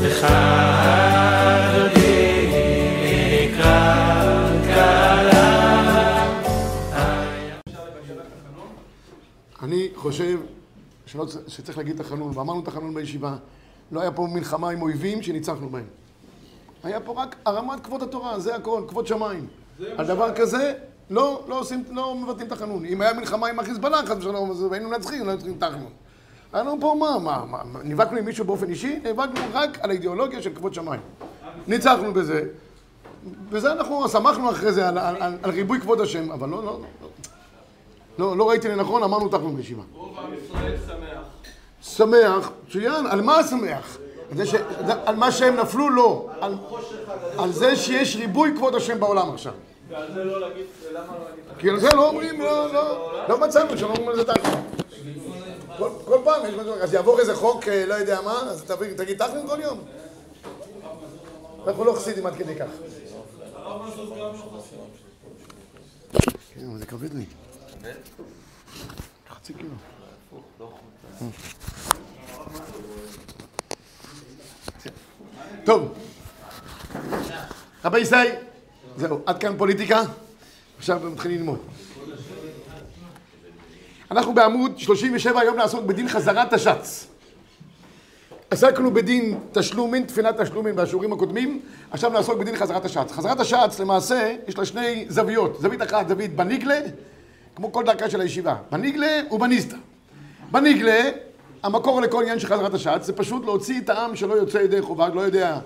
אני חושב שצריך להגיד תחנון, ואמרנו תחנון בישיבה. לא היה פה מלחמה עם אויבים שניצחנו בהם. היה פה רק הרמת כבוד התורה, זה הכל, כבוד שמיים. על דבר כזה, לא, לא עושים, לא מבטלים תחנון. אם היה מלחמה עם החיזבאללה, חס ושלום, אז היינו מנצחים, לא צריכים תחנון. אנחנו פה מה, מה, מה, נאבקנו עם מישהו באופן אישי? נאבקנו רק על האידיאולוגיה של כבוד שמיים. ניצחנו בזה, וזה אנחנו שמחנו אחרי זה על, על, על, על ריבוי כבוד השם, אבל לא, לא, לא, לא, לא ראיתי לנכון, אמרנו תחנון בישיבה. רוב עם ישראל שמח. שמח, מצוין, על מה שמח? ש... על מה שהם נפלו? לא. על... על זה שיש ריבוי כבוד השם בעולם עכשיו. ועל זה לא להגיד, למה לא להגיד כי על זה לא אומרים, לא, לא, לא מצאנו שלא אומרים על זה תחנון. כל, פעם יש משהו, אז יעבור איזה חוק, אה, לא יודע מה, אז תגיד תחנון כל יום. אנחנו לא חסידים עד כדי כך. לא. כן, אבל זה כבד לי. חצי קילו. טוב, רבי ישי, זהו, עד כאן פוליטיקה, עכשיו מתחילים ללמוד. אנחנו בעמוד 37 היום נעסוק בדין חזרת השץ. עסקנו בדין תשלומין, תפילת תשלומין בשיעורים הקודמים, עכשיו נעסוק בדין חזרת השץ. חזרת השץ למעשה יש לה שני זוויות, זווית אחת זווית בניגלה, כמו כל דרכה של הישיבה, בניגלה ובניסתא. בניגלה, המקור לכל עניין של חזרת השץ זה פשוט להוציא את העם שלא יוצא ידי חובה, לא יודע,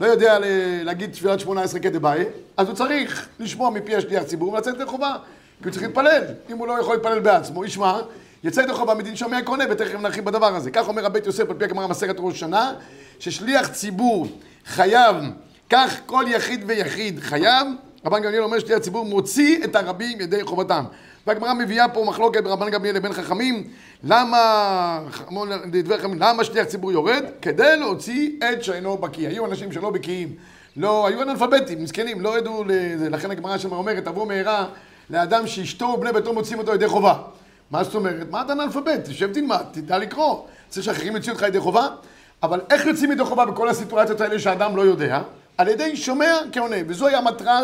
לא יודע להגיד תפילת שמונה עשרה כדבעי, אז הוא צריך לשמוע מפי השליח ציבור ולצאת ידי חובה, כי הוא צריך להתפלל. אם הוא לא יכול להתפלל בעצמו, ישמע, יצא ידי חובה מדין שומע קונה, ותכף נרחיב בדבר הזה. כך אומר הבית יוסף על פי הגמרא מסכת ראש שנה, ששליח ציבור חייב, כך כל יחיד ויחיד חייב, רבן גמליאל אומר שליח ציבור מוציא את הרבים ידי חובתם. והגמרא מביאה פה מחלוקת ברבן גמליאל לבין חכמים, למה, דברי חכמים, למה שליח ציבור יורד? כדי להוציא את שאינו בקיא. היו אנשים שלא בקיאים, לא, היו אנאלפביתים, מסכנים, לא ידעו לזה, לכן הגמרא שם אומרת, תבוא מהרה לאדם שאשתו ובני ביתו מוציאים אותו ידי חובה. מה זאת אומרת? מה אתה אנאלפבית? תשב תלמד, תדע לקרוא. צריך שאחרים יוציאו אותך ידי חובה? אבל איך יוצאים ידי חובה בכל הסיטואציות האלה שאדם לא יודע? על ידי שומע כעונה, וזוהי המטרה,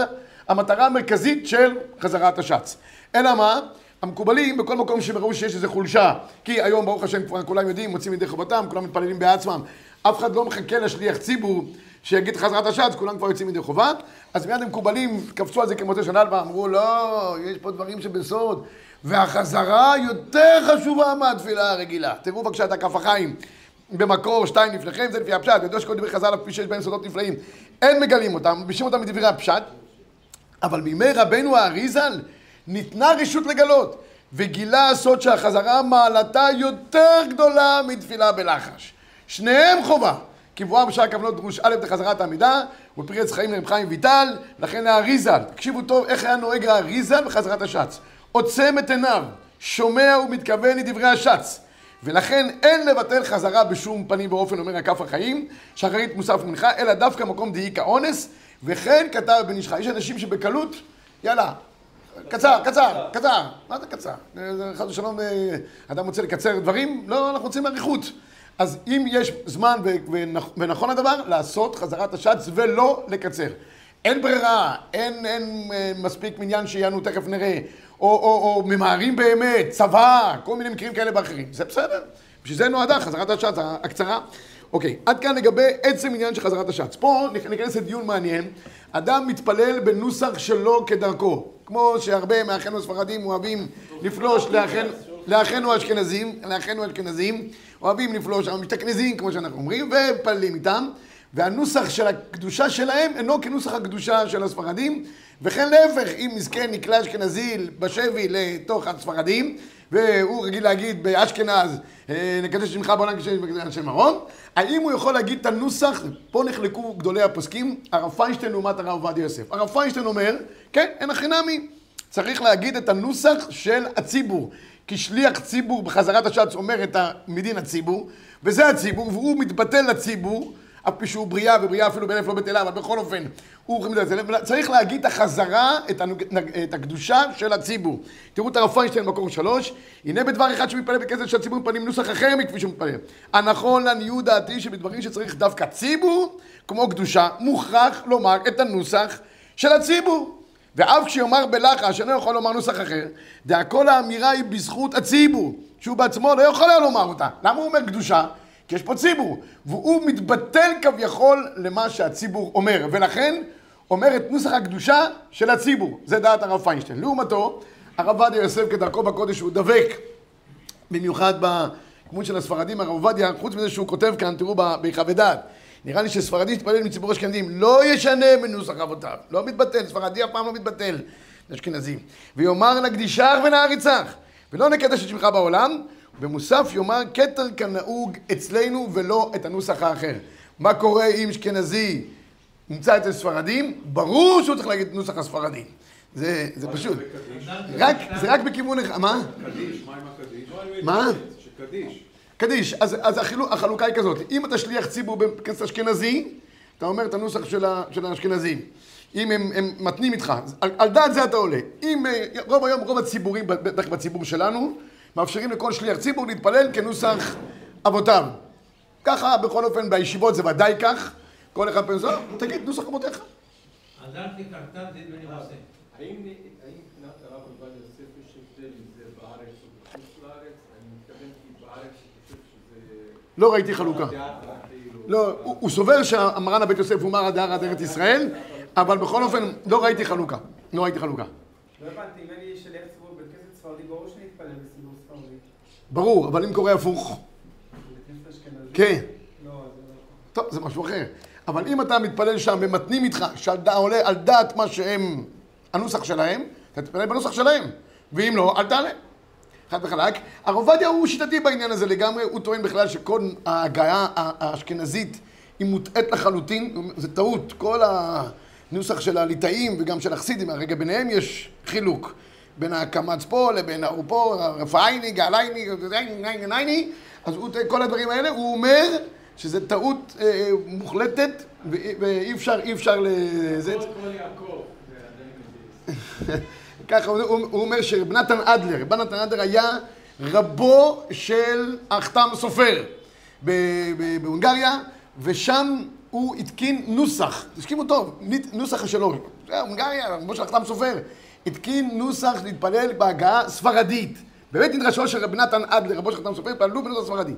המטרה המרכזית של חזרת השץ. אלא מה? המקובלים בכל מקום שראו שיש איזו חולשה, כי היום ברוך השם כבר כולם יודעים, מוצאים ידי חובתם, כולם מתפללים בעצמם, אף אחד לא מחכה לשליח ציבור שיגיד חזרת השץ, כולם כבר יוצאים ידי חובה, אז מיד המקובלים קפצו על זה כמוצא שלל ואמרו לא, יש פה דברים שבסוד, והחזרה יותר חשובה מהתפילה הרגילה. תראו בבקשה את הכף החיים. במקור שתיים לפניכם, זה לפי הפשט, ידוע שכל דברי חז"ל אף פי שיש בהם סודות נפלאים, אין מגלים אותם, מלבישים אותם מדברי הפשט, אבל בימי רבנו האריזל ניתנה רשות לגלות, וגילה הסוד שהחזרה מעלתה יותר גדולה מתפילה בלחש. שניהם חובה. כבואה בשער כוונות דרוש א' לחזרת העמידה, ופרץ חיים לרב חיים ויטל, לכן האריזל, תקשיבו טוב איך היה נוהג האריזל בחזרת השץ. עוצם את עיניו, שומע ומתכוון לדברי השץ. ולכן אין לבטל חזרה בשום פנים ואופן, אומר הכף החיים, שחרית מוסף מנחה, אלא דווקא מקום דהי כאונס, וכן כתב בן איש חי. יש אנשים שבקלות, יאללה, קצר, קצר, קצר. מה זה קצר? אה, חס ושלום, אה, אדם רוצה לקצר דברים? לא, אנחנו רוצים אריכות. אז אם יש זמן ונכון הדבר, לעשות חזרת השץ ולא לקצר. אין ברירה, אין, אין אה, מספיק מניין שיענו, תכף נראה, או, או, או ממהרים באמת, צבא, כל מיני מקרים כאלה ואחרים. זה בסדר, בשביל זה נועדה חזרת השץ הקצרה. אוקיי, עד כאן לגבי עצם עניין של חזרת השץ. פה ניכנס לדיון מעניין. אדם מתפלל בנוסח שלא כדרכו. כמו שהרבה מאחינו הספרדים אוהבים לפלוש לאחינו- האשכנזים, לאחינו האשכנזים, אוהבים לפלוש, משתכנזים, כמו שאנחנו אומרים, ומתפללים איתם. והנוסח של הקדושה שלהם אינו כנוסח הקדושה של הספרדים, וכן להפך, אם מסכן נקלע אשכנזי בשבי לתוך הספרדים, והוא רגיל להגיד באשכנז, אה, נקדש שמך בעולם כשם של מרום, האם הוא יכול להגיד את הנוסח, פה נחלקו גדולי הפוסקים, הרב פיינשטיין לעומת הרב עובדיה יוסף. הרב פיינשטיין אומר, כן, אין הכי נמי, צריך להגיד את הנוסח של הציבור. כי שליח ציבור בחזרת השץ אומר את מדין הציבור, וזה הציבור, והוא מתבטל לציבור, אף פי שהוא בריאה, ובריאה אפילו באלף לא בטלה, אבל בכל אופן, הוא צריך להגיד את החזרה, את, הנוג... את הקדושה של הציבור. תראו את הרב פיינשטיין במקור שלוש, הנה בדבר אחד שמתפלל בכסף של הציבור מפנים נוסח אחר מכפי שהוא מתפלל. הנכון לעניות דעתי שבדברים שצריך דווקא ציבור, כמו קדושה, מוכרח לומר את הנוסח של הציבור. ואף כשיאמר בלחש, אינו יכול לומר נוסח אחר, והכל האמירה היא בזכות הציבור, שהוא בעצמו לא יכול היה לומר אותה. למה הוא אומר קדושה? כי יש פה ציבור, והוא מתבטל כביכול למה שהציבור אומר, ולכן אומר את נוסח הקדושה של הציבור. זה דעת הרב פיינשטיין. לעומתו, הרב עובדיה יוסף כדרכו בקודש הוא דבק, במיוחד בכמות של הספרדים, הרב עובדיה, חוץ מזה שהוא כותב כאן, תראו בכ"ד, נראה לי שספרדי יתפלל מציבור אשכנזים, לא ישנה מנוסח אבותיו, לא מתבטל, ספרדי אף פעם לא מתבטל, אשכנזים. ויאמר נקדישך ונעריצך, ולא נקדש את שמך בעולם, במוסף יאמר כתר כנהוג אצלנו ולא את הנוסח האחר. מה קורה אם אשכנזי נמצא אצל ספרדים? ברור שהוא צריך להגיד את נוסח הספרדי. זה, זה פשוט. רק, זה רק בכיוון אחד. מה? קדיש, מה עם הקדיש? מה? שקדיש. קדיש, אז, אז החילו, החלוקה היא כזאת, אם אתה שליח ציבור בכנסת אשכנזי, אתה אומר את הנוסח של, ה, של האשכנזים. אם הם, הם מתנים איתך, על, על דעת זה אתה עולה. אם אה, רוב היום, רוב הציבורים, בטח בציבור שלנו, מאפשרים לכל שליח ציבור להתפלל כנוסח אבותיו. ככה, בכל אופן, בישיבות זה ודאי כך. כל אחד פעם זו, תגיד, נוסח אבותיך. עזרתי קרתן דין בני עושה. האם מבחינת הרב עובדיה יוסף יש הבדל אם זה בארץ או בחוץ לארץ? אני מתכוון כי בארץ אני חושב שזה... לא ראיתי חלוקה. כאילו... לא, הוא, סובר שהמרן הבית יוסף הוא מרא דהרא עד ארץ ישראל, אבל בכל אופן, לא ראיתי חלוקה. לא ראיתי חלוקה. לא הבנתי, אם אני שליח ציבור כנסת ספרדי, ברור שאני ספרדי. ברור, אבל אם קורה הפוך? כן. טוב, זה משהו אחר. אבל אם אתה מתפלל שם ומתנים איתך, שאתה עולה על דעת מה שהם, הנוסח שלהם, אתה תתפלל בנוסח שלהם. ואם לא, אל תעלה. חד וחלק. הרב עובדיה הוא שיטתי בעניין הזה לגמרי, הוא טוען בכלל שכל ההגעה האשכנזית היא מוטעית לחלוטין, זה טעות, כל הנוסח של הליטאים וגם של החסידים, הרגע ביניהם יש חילוק. בין הקמץ פה לבין ההוא פה, רפאייני, גאלייני, נייני, אז הוא, כל הדברים האלה, הוא אומר שזה טעות אה, אה, מוחלטת ואי אפשר, אי אפשר לזה. ככה הוא, הוא, אומר שרב נתן אדלר, רב נתן אדלר היה רבו של החתם סופר בהונגריה, ושם הוא התקין נוסח, תשכימו טוב, נוסח שלו, זה הונגריה, רבו של החתם סופר, התקין נוסח להתפלל בהגעה ספרדית. בבית מדרשו של רב נתן אדלר, רבו של החתם סופר, התפללו בנוסח ספרדי.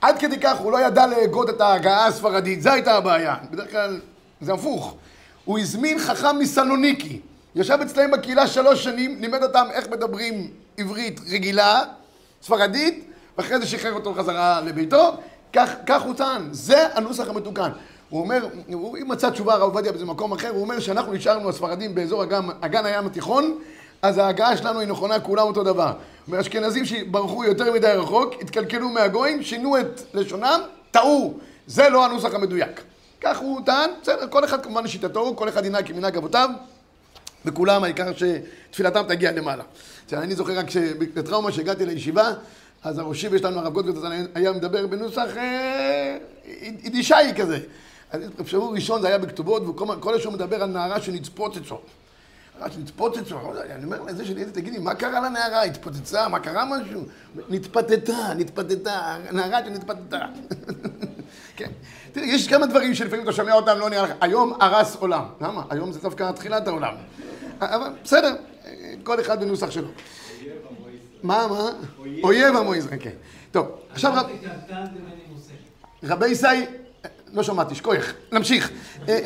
עד כדי כך הוא לא ידע להגות את ההגעה הספרדית, זו הייתה הבעיה. בדרך כלל זה הפוך. הוא הזמין חכם מסלוניקי, ישב אצלם בקהילה שלוש שנים, לימד אותם איך מדברים עברית רגילה, ספרדית, ואחרי זה שחרר אותו חזרה לביתו. כך, כך הוא טען, זה הנוסח המתוקן. הוא אומר, הוא, אם מצא תשובה הרב עובדיה באיזה מקום אחר, הוא אומר שאנחנו נשארנו הספרדים באזור אגן, אגן הים התיכון, אז ההגעה שלנו היא נכונה כולם אותו דבר. ואשכנזים שברחו יותר מדי רחוק, התקלקלו מהגויים, שינו את לשונם, טעו. זה לא הנוסח המדויק. כך הוא טען, בסדר, כל אחד כמובן לשיטתו, כל אחד ינהג כמנהג אבותיו, וכולם העיקר שתפילתם תגיע למעלה. עכשיו, אני זוכר רק שבטראומה שהגעתי לישיבה, אז הראשי שלנו, הרב גוטגוט, היה מדבר בנוסח אה, יידישאי כזה. אז אפשרות ראשון זה היה בכתובות, וכל השם מדבר על נערה שנצפוצצו. נערה שנצפוצצו, אני אומר לזה שלי, תגידי, מה קרה לנערה? התפוצצה? מה קרה משהו? נתפתתה, נתפתתה, נערה שנתפתתה. כן. תראי, יש כמה דברים שלפעמים אתה שומע אותם, לא נראה לך, היום הרס עולם. למה? היום זה דווקא תחילת העולם. אבל בסדר, כל אחד בנוסח שלו. מה, מה? אויב עמו ישראל, כן. טוב, עכשיו רב... רבי ישי, לא שמעתי, שכוח, נמשיך. אה,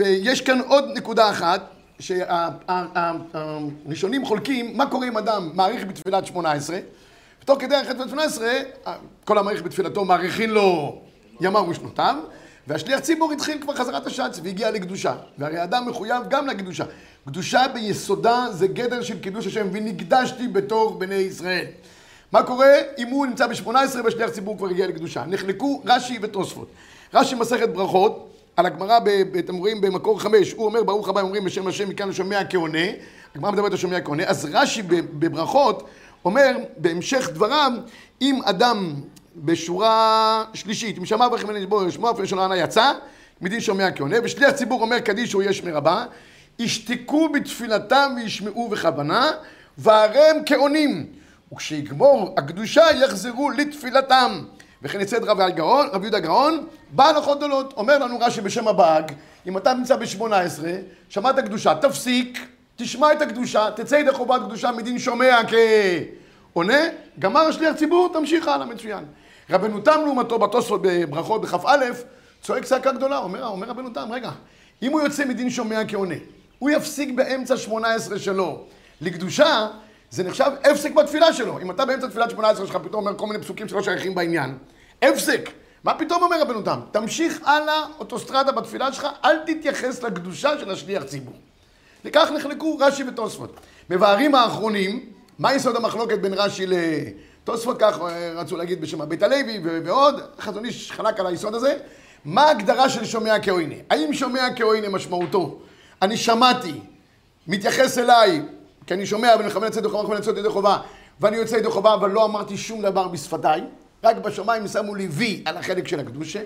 יש כאן עוד נקודה אחת, שהראשונים חולקים, מה קורה אם אדם מעריך בתפילת שמונה עשרה, ותוך כדי אחרי תפילת שמונה עשרה, כל המעריך בתפילתו מעריכין לו ימיו ושנותיו, והשליח ציבור התחיל כבר חזרת השץ והגיע לקדושה. והרי האדם מחויב גם לקדושה. קדושה ביסודה זה גדר של קידוש השם, ונקדשתי בתור בני ישראל. מה קורה אם הוא נמצא ב-18 והשליח ציבור כבר הגיע לקדושה? נחלקו רש"י ותוספות. רש"י מסכת ברכות, על הגמרא, אתם רואים במקור חמש, הוא אומר ברוך הבא, הם אומרים בשם השם מכאן לשומע כעונה, הגמרא מדברת על שומע כעונה, אז רש"י בברכות אומר בהמשך דבריו, אם אדם בשורה שלישית, אם שמע וכן בו לשמוע אפילו שלא ענה יצא, מדין שומע כעונה, ושליח ציבור אומר קדיש הוא יש מרבה, ישתקו בתפילתם וישמעו בכוונה, והרי הם כעונים, וכשיגמור הקדושה יחזרו לתפילתם. וכן יצא את רבי הגאון, רבי יהודה גאון, בהלכות גדולות. אומר לנו רש"י בשם הבאג, אם אתה נמצא ב-18, שמעת קדושה, תפסיק, תשמע את הקדושה, תצא ידי חובת קדושה מדין שומע כעונה, גמר השליח ציבור, תמשיך הלאה, מצוין. רבנו תם לעומתו בתוספות בברכות בכ"א, צועק צעקה גדולה, אומר, אומר רבנו תם, רגע, אם הוא יוצא מדין שומע כעונה, הוא יפסיק באמצע 18 שלו לקדושה, זה נחשב הפסק בתפילה שלו. אם אתה באמצע תפילת 18 שלך פתאום אומר כל מיני פסוקים שלא שייכים בעניין, הפסק. מה פתאום אומר רבנו תם? תמשיך הלאה אוטוסטרדה בתפילה שלך, אל תתייחס לקדושה של השליח ציבור. לכך נחלקו רש"י ותוספות. מבארים האחרונים, מה יסוד המחלוקת בין רש"י לתוספות, כך אה, רצו להגיד בשם הבית הלוי ועוד, חזון איש חלק על היסוד הזה. מה ההגדרה של שומע כעוינה? האם שומע כעוינה משמעותו? אני שמעתי, מתייחס אליי, כי אני שומע ואני מכוון לצאת ידי חובה, מכוון לצאת ידי חובה, ואני יוצא ידי חובה, אבל לא אמרתי שום דבר בשפתיי, רק בשמיים שמו לי וי על החלק של הקדושה,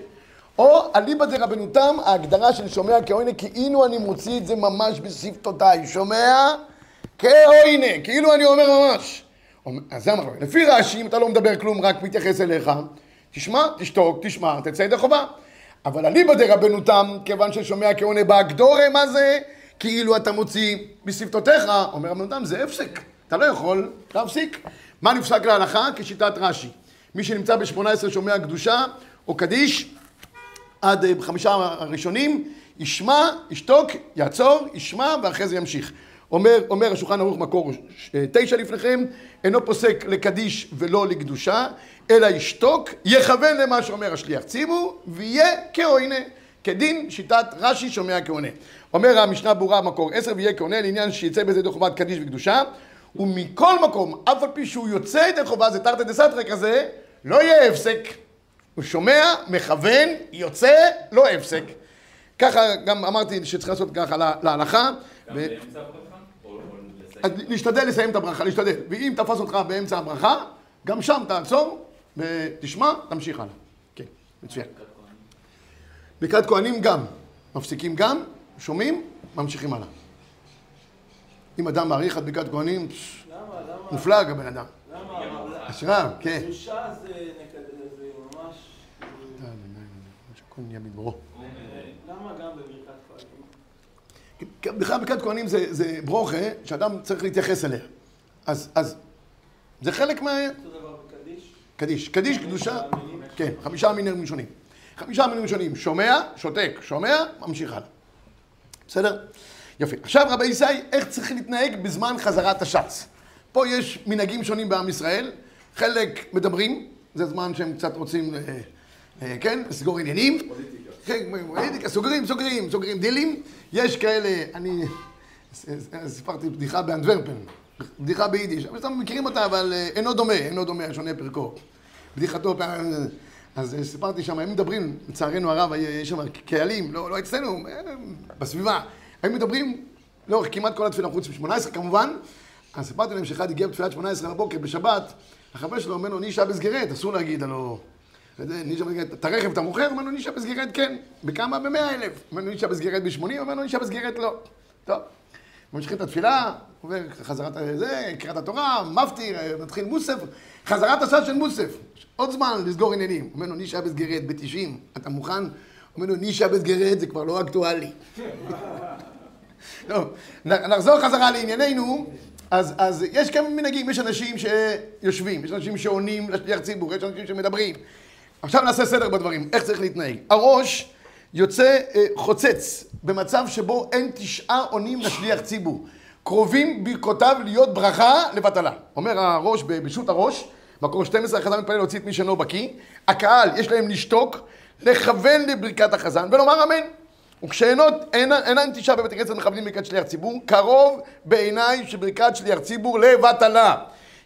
או אליבא דרבנותם, ההגדרה של שומע כעוינה, כאילו אני מוציא את זה ממש בשפתותיי, שומע כעוינה, כאילו אני אומר ממש. אז זה המחלוקת. לפי רש"י, אם אתה לא מדבר כלום, רק מתייחס אליך, תשמע, תשתוק, תשמע, תצא ידי חובה. אבל אליבא דרבנותם, כיוון ששומע כעונה באגדורי, מה זה? כאילו אתה מוציא בשפתותיך, אומר רבנותם, זה הפסק. אתה לא יכול להפסיק. מה נפסק להלכה? כשיטת רש"י. מי שנמצא ב-18 שומע קדושה או קדיש, עד אה, חמישה הראשונים, ישמע, ישתוק, יעצור, ישמע, ואחרי זה ימשיך. אומר, אומר השולחן ערוך מקור אה, תשע לפניכם, אינו פוסק לקדיש ולא לקדושה, אלא ישתוק, יכוון למה שאומר השליח ציבור, ויהיה כעוינה, כדין שיטת רש"י שומע כעונה. אומר המשנה ברורה מקור עשר, ויהיה כעונה לעניין שיצא בזה ידי חובת קדיש וקדושה, ומכל מקום, אף על פי שהוא יוצא ידי חובה, זה תרתי דסתרי כזה, לא יהיה הפסק. הוא שומע, מכוון, יוצא, לא הפסק. ככה גם אמרתי שצריך לעשות ככה להלכה. גם באמצע הברכה? להשתדל לסיים את הברכה, להשתדל. ואם תפס אותך באמצע הברכה, גם שם תעצור ותשמע, תמשיך הלאה. כן, מצוין. ברכת כהנים גם. מפסיקים גם, שומעים, ממשיכים הלאה. אם אדם מעריך את ברכת כהנים, מופלג הבן אדם. למה, אשריו, כן. קדושה זה ממש, שהכל נהיה בדברו. למה גם בברכת כהנים? בכלל ברכת כהנים זה, ברוכה שאדם צריך להתייחס אליה. אז, זה חלק מה... אותו דבר בקדיש? קדיש. קדיש, קדושה. כן, חמישה מינים ראשונים. חמישה מינים ראשונים, שומע, שותק, שומע, ממשיך הלאה. בסדר? יפה. עכשיו רבי ישי, איך צריך להתנהג בזמן חזרת השץ? פה יש מנהגים שונים בעם ישראל, חלק מדברים, זה זמן שהם קצת רוצים, אה, אה, כן, לסגור עניינים. פוליטיקה. כן, פוליטיקה, סוגרים, סוגרים, סוגרים דילים. יש כאלה, אני סיפרתי בדיחה באנטוורפן, בדיחה ביידיש, אבל אתם מכירים אותה, אבל אה, אינו דומה, אינו דומה, שונה פרקו. בדיחתו, פעם, אז אה, סיפרתי שם, הם מדברים, לצערנו הרב, יש שם קהלים, לא, לא אצלנו, בסביבה, הם מדברים לאורך כמעט כל התפילה, חוץ מ-18 כמובן, אז סיפרתי להם שאחד הגיע בתפילת 18 בבוקר בשבת, החבר שלו אומר לו, נישה בסגרת, אסור להגיד, הלו, נישה בסגרת, את הרכב אתה מוכר? אומר לו, נישה בסגרת כן. בכמה? במאה אלף. אומר לו, נישה בסגרת ב-80? אומר לו, נישה בסגרת לא. טוב. ממשיכים את התפילה, עובר חזרת זה, קריאת התורה, מפטיר, מתחיל מוסף, חזרת השעה של מוסף. עוד זמן לסגור עניינים. אומר לו, נישה בסגרת ב-90, אתה מוכן? אומר לו, נישה בסגרת זה כבר לא אקטואלי. טוב, נחזור חזרה לענייננו. אז, אז יש כמה מנהגים, יש אנשים שיושבים, יש אנשים שעונים לשליח ציבור, יש אנשים שמדברים. עכשיו נעשה סדר בדברים, איך צריך להתנהג. הראש יוצא אה, חוצץ במצב שבו אין תשעה עונים לשליח ציבור. קרובים ברכותיו להיות ברכה לבטלה. אומר הראש ב- ברשות הראש, מקור 12, החזן מתפלל להוציא את מי שאינו בקיא. הקהל, יש להם לשתוק, לכוון לברכת החזן ולומר אמן. וכשאינות אינן, אינן תשעה בבית הכנסת מכוונים ברכת שליח ציבור, קרוב בעיניי שברכת שליח ציבור לבטלה.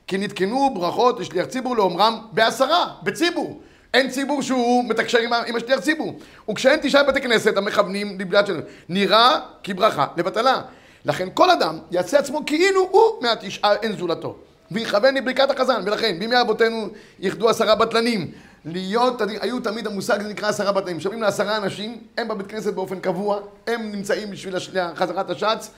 כי נתקנו ברכות לשליח ציבור לאומרם בעשרה, בציבור. אין ציבור שהוא מתקשר עם, עם השליח ציבור. וכשאין תשעה בתי כנסת המכוונים לברכת שלו, נראה כברכה לבטלה. לכן כל אדם יעשה עצמו כאילו הוא מהתשעה אין זולתו. ויכוון לברכת החזן, ולכן בימי אבותינו ייחדו עשרה בטלנים להיות, היו תמיד המושג, זה נקרא עשרה בתים. שומעים לעשרה אנשים, הם בבית כנסת באופן קבוע, הם נמצאים בשביל חזרת השץ,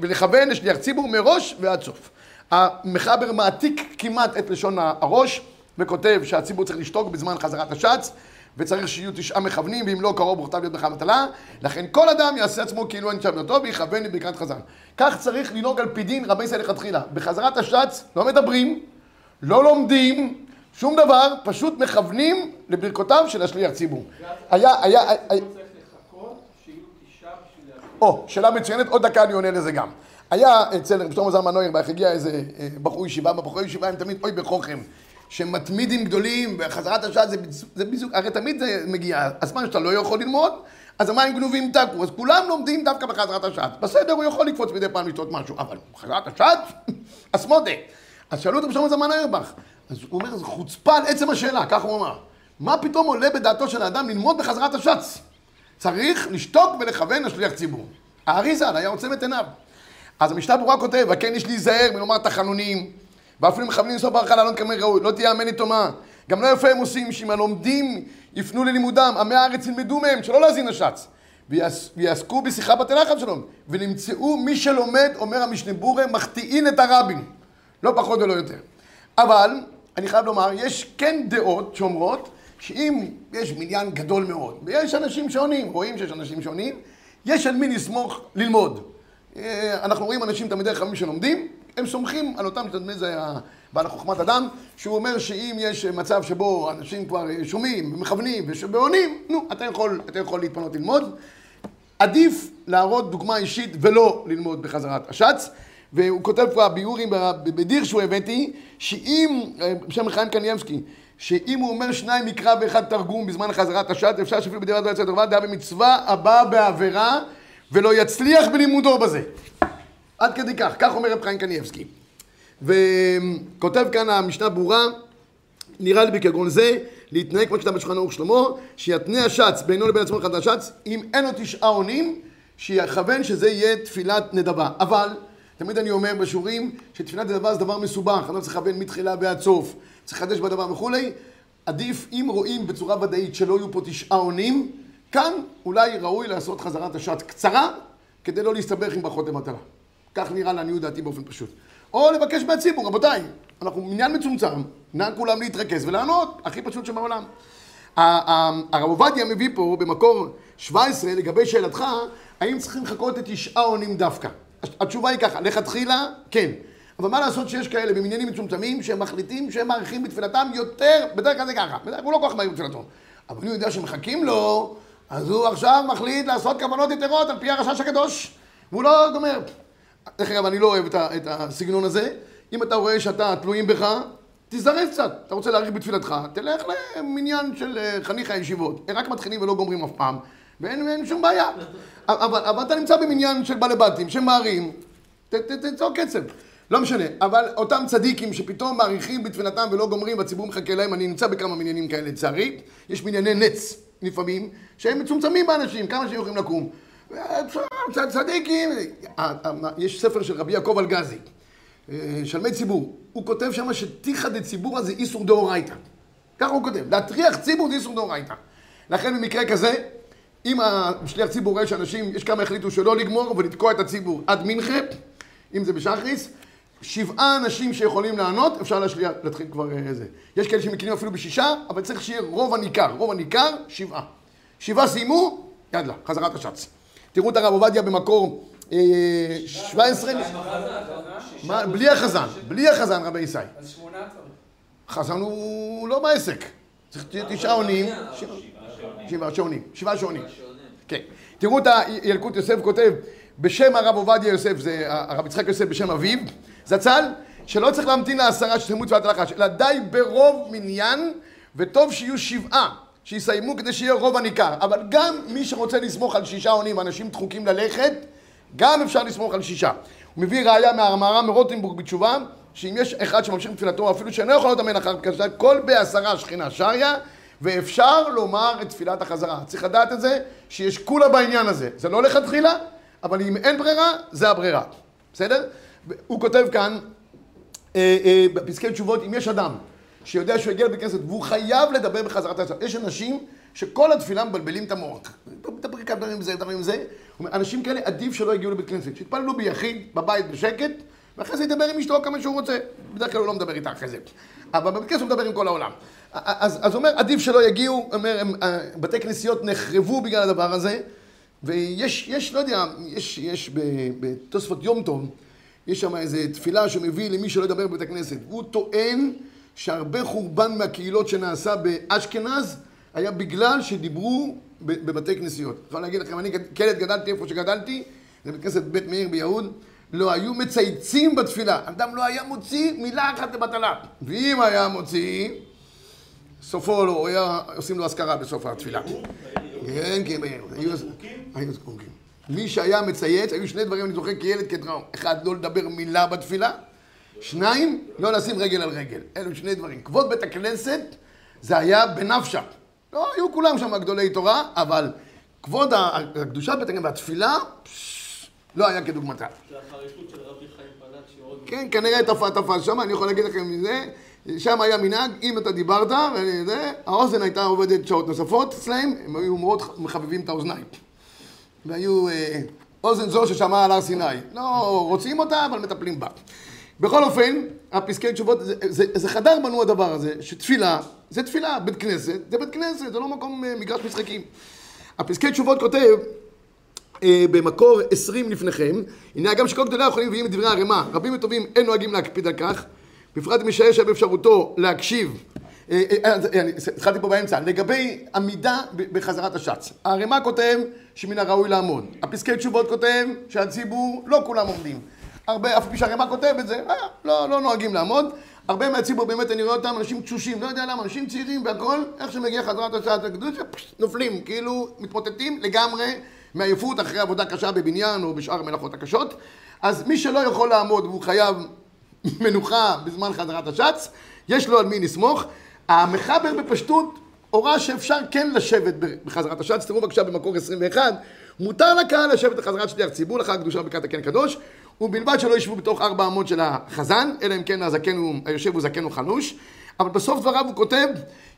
ולכוון לשליח ציבור מראש ועד סוף. המחבר מעתיק כמעט את לשון הראש, וכותב שהציבור צריך לשתוק בזמן חזרת השץ, וצריך שיהיו תשעה מכוונים, ואם לא קרוב מוכתב להיות בכלל מטלה. לכן כל אדם יעשה עצמו כאילו אין שם אותו, ויכוון לברכת חזן. כך צריך לנהוג על פי דין רבי ישראל לכתחילה. בחזרת השץ לא מדברים, לא לומדים, שום דבר, פשוט מכוונים לברכותיו של השליח ציבור. היה, היה. או, שאלה מצוינת, עוד דקה אני עונה לזה גם. היה אצל רב שלמה זלמן נוירבך, הגיע איזה אה, בחור ישיבה, בחורי ישיבה הם תמיד אוי בכוחם, שמתמידים גדולים, וחזרת השעה זה, זה בדיוק, הרי תמיד זה מגיע, הזמן שאתה לא יכול ללמוד, אז המים גנובים תקו, אז כולם לומדים דווקא בחזרת השעת. בסדר, הוא יכול לקפוץ מדי פעם לשתות משהו, אבל בחזרת השעת? אז מודה. אז שאלו אותו בשלמה זלמן נוירבך, אז הוא אומר, זה חוצפה על עצם השאלה, כך הוא אמר. מה פתאום עולה בדעתו של האדם ללמוד בחזרת השץ? צריך לשתוק ולכוון לשליח ציבור. הארי ז"ל היה עוצם את עיניו. אז המשנה ברורה כותב, וכן יש להיזהר מלומר תחנונים, ואפילו מכוונים לסוף ברכה לעלון כמי ראוי, לא תהיה אמן יתומה. גם לא יפה הם עושים, שאם הלומדים יפנו ללימודם, עמי הארץ ילמדו מהם, שלא להאזין לשץ. ויעס- ויעסקו בשיחה בתי לחם שלום. ונמצאו מי שלומד, אומר המשנה בורה, מחטיאין את הרבים. לא פחות ולא יותר. אבל, אני חייב לומר, יש כן דעות שאומרות שאם יש מניין גדול מאוד, ויש אנשים שעונים, רואים שיש אנשים שעונים, יש על מי לסמוך ללמוד. אה, אנחנו רואים אנשים תלמידי חכמים שלומדים, הם סומכים על אותם, תלמידי זה בעל חוכמת אדם, שהוא אומר שאם יש מצב שבו אנשים כבר שומעים ומכוונים ועונים, נו, אתה יכול, אתה יכול להתפנות ללמוד. עדיף להראות דוגמה אישית ולא ללמוד בחזרת השץ. והוא כותב כבר ביורים בדיר שהוא הבאתי, שאם, בשם חיים קניימסקי, שאם הוא אומר שניים מקרא ואחד תרגום בזמן חזרת השץ, אפשר שאפילו בדירת לא יצא טובה, דעה במצווה הבאה בעבירה, ולא יצליח בלימודו בזה. עד כדי כך, כך אומר רב חיים קנייבסקי. וכותב כאן המשנה ברורה, נראה לי בכגון זה, להתנהג כמו שכתב בשולחן ערוך שלמה, שיתנה השץ בינו לבין עצמו אחד השץ, אם אין לו תשעה עונים, שיכוון שזה יהיה תפילת נדבה. אבל, תמיד אני אומר בשיעורים, שתפילת נדבה זה דבר מסובך, אני לא צריך לכוון מתחילה ועד סוף, צריך לחדש בדבר וכולי, עדיף אם רואים בצורה ודאית שלא יהיו פה תשעה עונים, כאן אולי ראוי לעשות חזרת השעת קצרה, כדי לא להסתבך עם ברכות למטרה. כך נראה לעניות דעתי באופן פשוט. או לבקש מהציבור, רבותיי, אנחנו מניין מצומצם, נא כולם להתרכז ולענות, הכי פשוט שבעולם. הרב עובדיה מביא פה במקור 17 לגבי שאלתך, האם צריכים לחכות לתשעה עונים דווקא? התשובה היא ככה, לכתחילה, כן. אבל מה לעשות שיש כאלה במניינים מצומצמים שהם מחליטים שהם מעריכים בתפילתם יותר, בדרך כלל זה ככה, בדרך כלל הוא לא כל כך מהיר בתפילתו. אבל אם הוא יודע שמחכים לו, אז הוא עכשיו מחליט לעשות כוונות יתרות על פי הרשש הקדוש, והוא לא גומר. דרך אגב, אני לא אוהב את, ה, את הסגנון הזה. אם אתה רואה שאתה תלויים בך, תזדרז קצת. אתה רוצה להאריך בתפילתך, תלך למניין של אה, חניך הישיבות. הם רק מתחילים ולא גומרים אף פעם, ואין ואין שום בעיה. אבל, אבל אתה נמצא במניין של בעלי בתים, שמערים, ת- ת- תצעוק קצב. לא משנה, אבל אותם צדיקים שפתאום מאריכים בתפילתם ולא גומרים והציבור מחכה להם, אני נמצא בכמה מניינים כאלה לצערי, יש מנייני נץ לפעמים, שהם מצומצמים באנשים, כמה שהם יכולים לקום. צדיקים, אה, אה, יש ספר של רבי יעקב אלגזי, אה, שלמי ציבור, הוא כותב שם שתיחא דציבורא זה איסור דאורייתא. ככה הוא כותב, להטריח ציבור זה איסור דאורייתא. לכן במקרה כזה, אם השליח ציבור רואה שאנשים, יש כמה החליטו שלא לגמור ולתקוע את הציבור עד מנחה, אם זה בשחריס, שבעה אנשים שיכולים לענות, אפשר להשליח, להתחיל כבר אה, זה. יש כאלה שמקימים אפילו בשישה, אבל צריך שיהיה רוב הניכר. רוב הניכר, שבעה. שבעה סיימו, יאללה, חזרת השץ. תראו את הרב עובדיה במקור אה, 17, מה, בלי החזן, בלי החזן רבי ישי. אז שמונה צריך. חזן הוא לא בעסק. צריך תשעה עונים, שבעה- שעונים, שבעה שעונים. כן. תראו את הילקוט יוסף כותב, בשם הרב עובדיה יוסף, זה הרב יצחק יוסף בשם אביו, זצ"ל, שלא צריך להמתין לעשרה שסיימו תפילת הלחש, אלא די ברוב מניין, וטוב שיהיו שבעה, שיסיימו כדי שיהיה רוב הניכר. אבל גם מי שרוצה לסמוך על שישה עונים, אנשים דחוקים ללכת, גם אפשר לסמוך על שישה. הוא מביא ראיה מהמהר"ם מרוטנבורג בתשובה, שאם יש אחד שממשיך בתפילתו, אפילו שאינו יכול להיות אמן אחר כך, כל בעשרה שכינה שריה, ואפשר לומר את תפילת החזרה. צריך לדעת את זה, שיש כולה בעניין הזה. זה לא לכתחילה, אבל אם אין ברירה, זה הברירה. בסדר? הוא כותב כאן, אה, אה, בפסקי תשובות, אם יש אדם שיודע שהוא יגיע לבית כנסת והוא חייב לדבר בחזרת השעת. יש אנשים שכל התפילה מבלבלים את המוח. מדברים כאן דברים עם זה, דברים עם זה. אנשים כאלה עדיף שלא יגיעו לבית כנסת, שיתפללו ביחיד, בבית, בשקט, ואחרי זה ידבר עם אשתו כמה שהוא רוצה. בדרך כלל הוא לא מדבר איתה אחרי זה. אבל בבית כנסת הוא מדבר עם כל העולם. אז, אז אומר, עדיף שלא יגיעו, אומר, אה, בתי כנסיות נחרבו בגלל הדבר הזה, ויש, יש, לא יודע, יש, יש בתוספות יום טוב, יש שם איזו תפילה שמביא למי שלא ידבר בבית הכנסת. הוא טוען שהרבה חורבן מהקהילות שנעשה באשכנז היה בגלל שדיברו בבתי כנסיות. אני יכול להגיד לכם, אני כילד גדלתי איפה שגדלתי, זה בית כנסת בית מאיר ביהוד, לא היו מצייצים בתפילה. אדם לא היה מוציא מילה אחת לבטלה. ואם היה מוציא, סופו לא, היה עושים לו אזכרה בסוף התפילה. כן, כן. היו היו זקוקים. מי שהיה מצייץ, היו שני דברים, אני זוכר כילד כטראום. אחד, לא לדבר מילה בתפילה. שניים, לא לשים רגל על רגל. אלו שני דברים. כבוד בית הכנסת, זה היה בנפשה. לא היו כולם שם גדולי תורה, אבל כבוד הקדושת בית הכנסת והתפילה, פש, לא היה כדוגמתה. זה החריפות של רבי חיים פלאצ'י עוד... כן, כנראה תפס תפס שם, אני יכול להגיד לכם מזה, שם היה מנהג, אם אתה דיברת, וזה, האוזן הייתה עובדת שעות נוספות אצלהם, הם היו מאוד מחבבים את האוזניים. והיו אה, אוזן זו ששמעה על הר סיני. לא רוצים אותה, אבל מטפלים בה. בכל אופן, הפסקי תשובות, זה, זה, זה חדר בנו הדבר הזה, שתפילה, זה תפילה, בית כנסת, זה בית כנסת, זה לא מקום אה, מגרש משחקים. הפסקי תשובות כותב, אה, במקור 20 לפניכם, הנה גם שכל גדולי החולים מביאים את דברי הרמ"א, רבים וטובים אין נוהגים להקפיד על כך, בפרט אם משער שהיה באפשרותו להקשיב. אה, התחלתי פה באמצע, לגבי עמידה בחזרת השץ. הרמ"א כותב שמן הראוי לעמוד. הפסקי תשובות כותב שהציבור, לא כולם עומדים. הרבה, אף פי שהרמ"א כותב את זה, אה, לא, לא נוהגים לעמוד. הרבה מהציבור באמת אני רואה אותם אנשים תשושים, לא יודע למה, אנשים צעירים והכל, איך שמגיע חזרת השעת הקדושה, נופלים, כאילו מתמוטטים לגמרי מעייפות אחרי עבודה קשה בבניין או בשאר המלאכות הקשות. אז מי שלא יכול לעמוד והוא חייב מנוחה בזמן חזרת השץ, יש לו על מי לסמוך. המחבר בפשטות הורה שאפשר כן לשבת בחזרת השץ, תראו בבקשה במקור 21, מותר לקהל לשבת בחזרת שליח ציבור לאחר קדושה בקעת הקן קדוש, ובלבד שלא ישבו בתוך ארבע אמות של החזן, אלא אם כן הזקן הוא, היושב הוא זקן הוא חלוש, אבל בסוף דבריו הוא כותב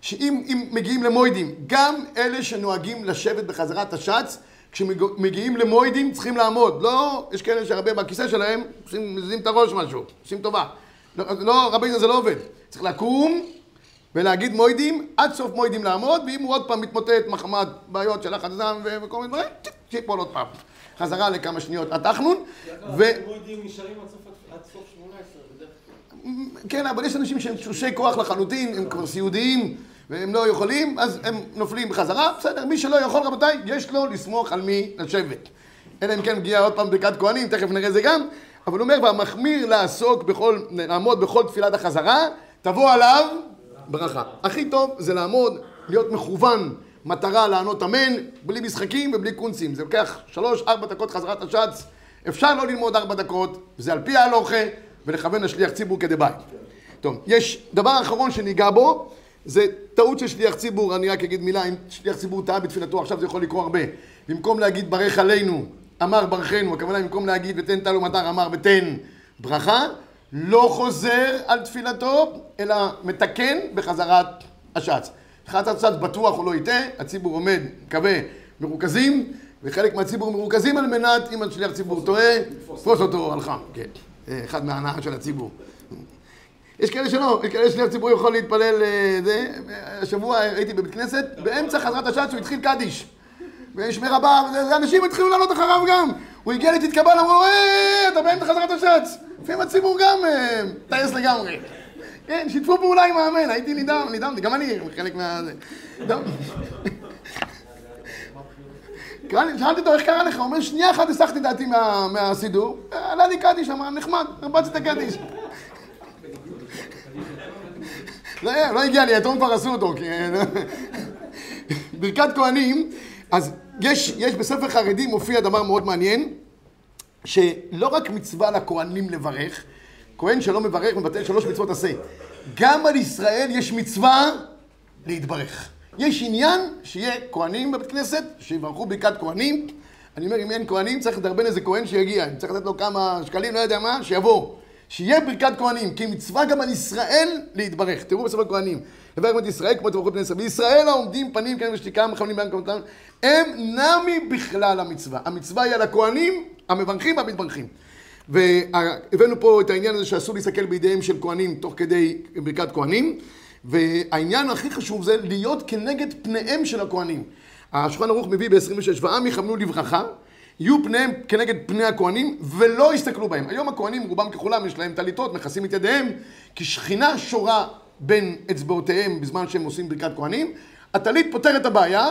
שאם אם מגיעים למוידים, גם אלה שנוהגים לשבת בחזרת השץ, כשמגיעים למוידים צריכים לעמוד, לא, יש כאלה שהרבה בכיסא שלהם, עושים, מזיזים את הראש משהו, עושים טובה. לא, לא רבי זה לא עובד, צריך לקום ולהגיד מוידים, עד סוף מוידים לעמוד, ואם הוא עוד פעם מתמוטט מחמת בעיות של החזן וכל מיני דברים, שיפול עוד פעם. חזרה לכמה שניות התחנון, ו... מוידים נשארים עד סוף- עד סוף 18 בדרך כלל. כן, אבל יש אנשים שהם תשושי כוח לחלוטין, הם כבר סיעודיים, והם לא יכולים, אז הם נופלים בחזרה, בסדר, מי שלא יכול רבותיי, יש לו לסמוך על מי לשבת. אלא אם כן מגיע עוד פעם ברכת כהנים, תכף נראה זה גם, אבל הוא אומר, והמחמיר לעסוק בכל, לעמוד בכל תפילת החזרה, תבוא עליו ברכה. הכי טוב זה לעמוד, להיות מכוון, מטרה לענות אמן, בלי משחקים ובלי קונצים. זה לוקח שלוש, ארבע דקות חזרת השץ, אפשר לא ללמוד ארבע דקות, זה על פי ההלוכה, ולכוון לשליח ציבור כדבעי. טוב, יש דבר אחרון שניגע בו, זה טעות של שליח ציבור, אני רק אגיד מילה, אם שליח ציבור טעה בתפילתו, עכשיו זה יכול לקרות הרבה. במקום להגיד ברך עלינו, אמר ברכנו, הכוונה במקום להגיד ותן טל ומטר, אמר ותן ברכה, לא חוזר על תפילתו, אלא מתקן בחזרת השץ. חזרת השץ בטוח הוא לא יטעה, הציבור עומד, מקווה, מרוכזים, וחלק מהציבור מרוכזים על מנת, אם השליח ציבור טועה, תפוס אותו על חם, כן. זה אחד מההנאה של הציבור. יש כאלה שלא, יש כאלה שליח ציבור יכול להתפלל אה, זה. השבוע הייתי בבית כנסת, באמצע חזרת השץ הוא התחיל קדיש. ויש מרבה, וזה- אנשים התחילו לעלות אחריו גם. הוא הגיע לי, תתקבל, אמרו, אה, אתה באמצע חזרת השץ. לפעמים הציבור גם אה, טייס לגמרי. כן, שיתפו פעולה עם האמן, הייתי נדהם, נדהמתי, גם אני חלק מה... שאלתי אותו, איך קרה לך? הוא אומר, שנייה אחת הסחתי דעתי מה- מהסידור, עלה לי קדיש, אמר, נחמד, הרבצתי את הקדיש. לא, לא הגיע לי, יתום כבר עשו אותו, כן. ברכת כהנים, אז יש, יש בספר חרדים מופיע דבר מאוד מעניין, שלא רק מצווה לכהנים לברך, כהן שלא מברך מבטל שלוש מצוות עשה. גם על ישראל יש מצווה להתברך. יש עניין שיהיה כהנים בבית כנסת, שיברכו ברכת כהנים. אני אומר, אם אין כהנים, צריך לדרבן איזה כהן שיגיע. אם צריך לתת לו כמה שקלים, לא יודע מה, שיבוא. שיהיה ברכת כהנים, כי מצווה גם על ישראל להתברך. תראו בספר כהנים. לברך את ישראל כמו תברכות בני ישראל. וישראל העומדים פנים כן ושתיקה מכוונים בהם כמותם, הם נמי בכלל המצווה. המצווה היא על הכהנים, המברכים והמתברכים. והבאנו פה את העניין הזה שאסור להסתכל בידיהם של כהנים תוך כדי ברכת כהנים. והעניין הכי חשוב זה להיות כנגד פניהם של הכהנים. השולחן ערוך מביא ב-26, ועם יכוונו לברכה, יהיו פניהם כנגד פני הכהנים, ולא יסתכלו בהם. היום הכהנים, רובם ככולם, יש להם טליתות, מכסים את ידיהם, כי שכינה שורה בין אצבעותיהם בזמן שהם עושים ברכת כהנים. הטלית פותר את הבעיה,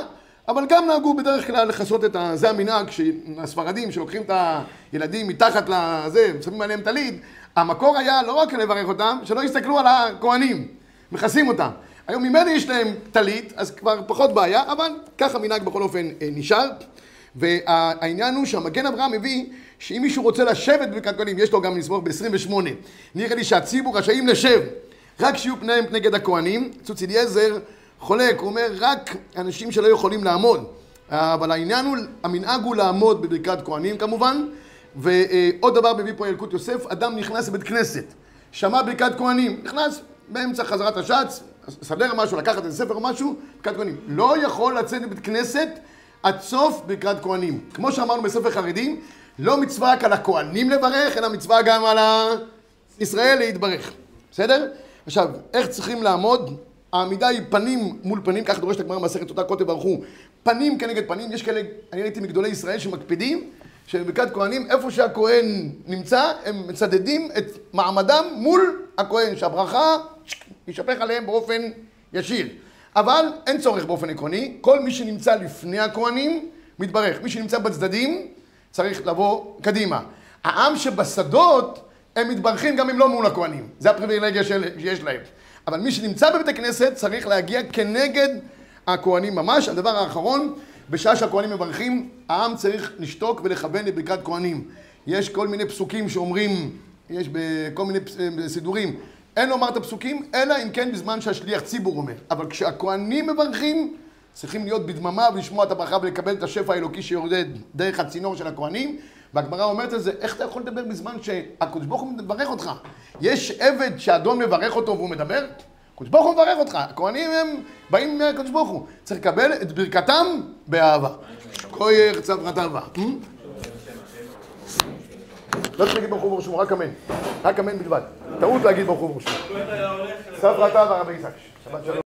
אבל גם נהגו בדרך כלל לכסות את ה... זה המנהג הספרדים, שלוקחים את הילדים מתחת לזה, שמים עליהם טלית. המקור היה לא רק לברך אותם, שלא יסתכלו על הכהנים. מכסים אותם. היום ממילא יש להם טלית, אז כבר פחות בעיה, אבל ככה מנהג בכל אופן אה, נשאר. והעניין הוא שהמגן אברהם מביא שאם מישהו רוצה לשבת בברכת כהנים, יש לו גם מזמור ב-28. נראה לי שהציבור רשאים לשב, רק שיהיו פניהם נגד הכהנים. צוץ אליעזר חולק, הוא אומר רק אנשים שלא יכולים לעמוד. אבל העניין הוא, המנהג הוא לעמוד בברכת כהנים כמובן. ועוד דבר מביא פה ילקוט יוסף, אדם נכנס לבית כנסת, שמע ברכת כהנים, נכנס באמצע חזרת השץ, סדר משהו, לקחת איזה ספר או משהו, ברכת כהנים. לא יכול לצאת לבית כנסת עד סוף ברכת כהנים. כמו שאמרנו בספר חרדים, לא מצווה רק על הכהנים לברך, אלא מצווה גם על ישראל להתברך. בסדר? עכשיו, איך צריכים לעמוד? העמידה היא פנים מול פנים, ככה דורשת הגמרא במסכת אותה כותב ערכו, פנים כנגד פנים, יש כאלה, אני ראיתי מגדולי ישראל שמקפידים, שבברכת כהנים, איפה שהכהן נמצא, הם מצדדים את מעמדם מול הכהן, שהברכה יישפך עליהם באופן ישיר. אבל אין צורך באופן עקרוני, כל מי שנמצא לפני הכהנים מתברך. מי שנמצא בצדדים צריך לבוא קדימה. העם שבשדות הם מתברכים גם אם לא מול הכהנים. זה הפריבילגיה שיש להם. אבל מי שנמצא בבית הכנסת צריך להגיע כנגד הכהנים ממש. הדבר האחרון, בשעה שהכהנים מברכים, העם צריך לשתוק ולכוון לברכת כהנים. יש כל מיני פסוקים שאומרים, יש בכל מיני סידורים, אין לומר את הפסוקים, אלא אם כן בזמן שהשליח ציבור אומר. אבל כשהכהנים מברכים, צריכים להיות בדממה ולשמוע את הברכה ולקבל את השפע האלוקי שיורד דרך הצינור של הכהנים. והגמרא אומרת על זה, איך אתה יכול לדבר בזמן שהקדוש ברוך הוא מברך אותך? יש עבד שאדון מברך אותו והוא מדבר? הקדוש ברוך הוא מברך אותך, הכהנים הם באים מהקדוש ברוך הוא. צריך לקבל את ברכתם באהבה. כויר צברת אהבה. לא צריך להגיד ברוך הוא ברוך הוא, רק אמן. רק אמן בלבד. טעות להגיד ברוך הוא ברוך הוא. סברת אהבה רבי יצחק.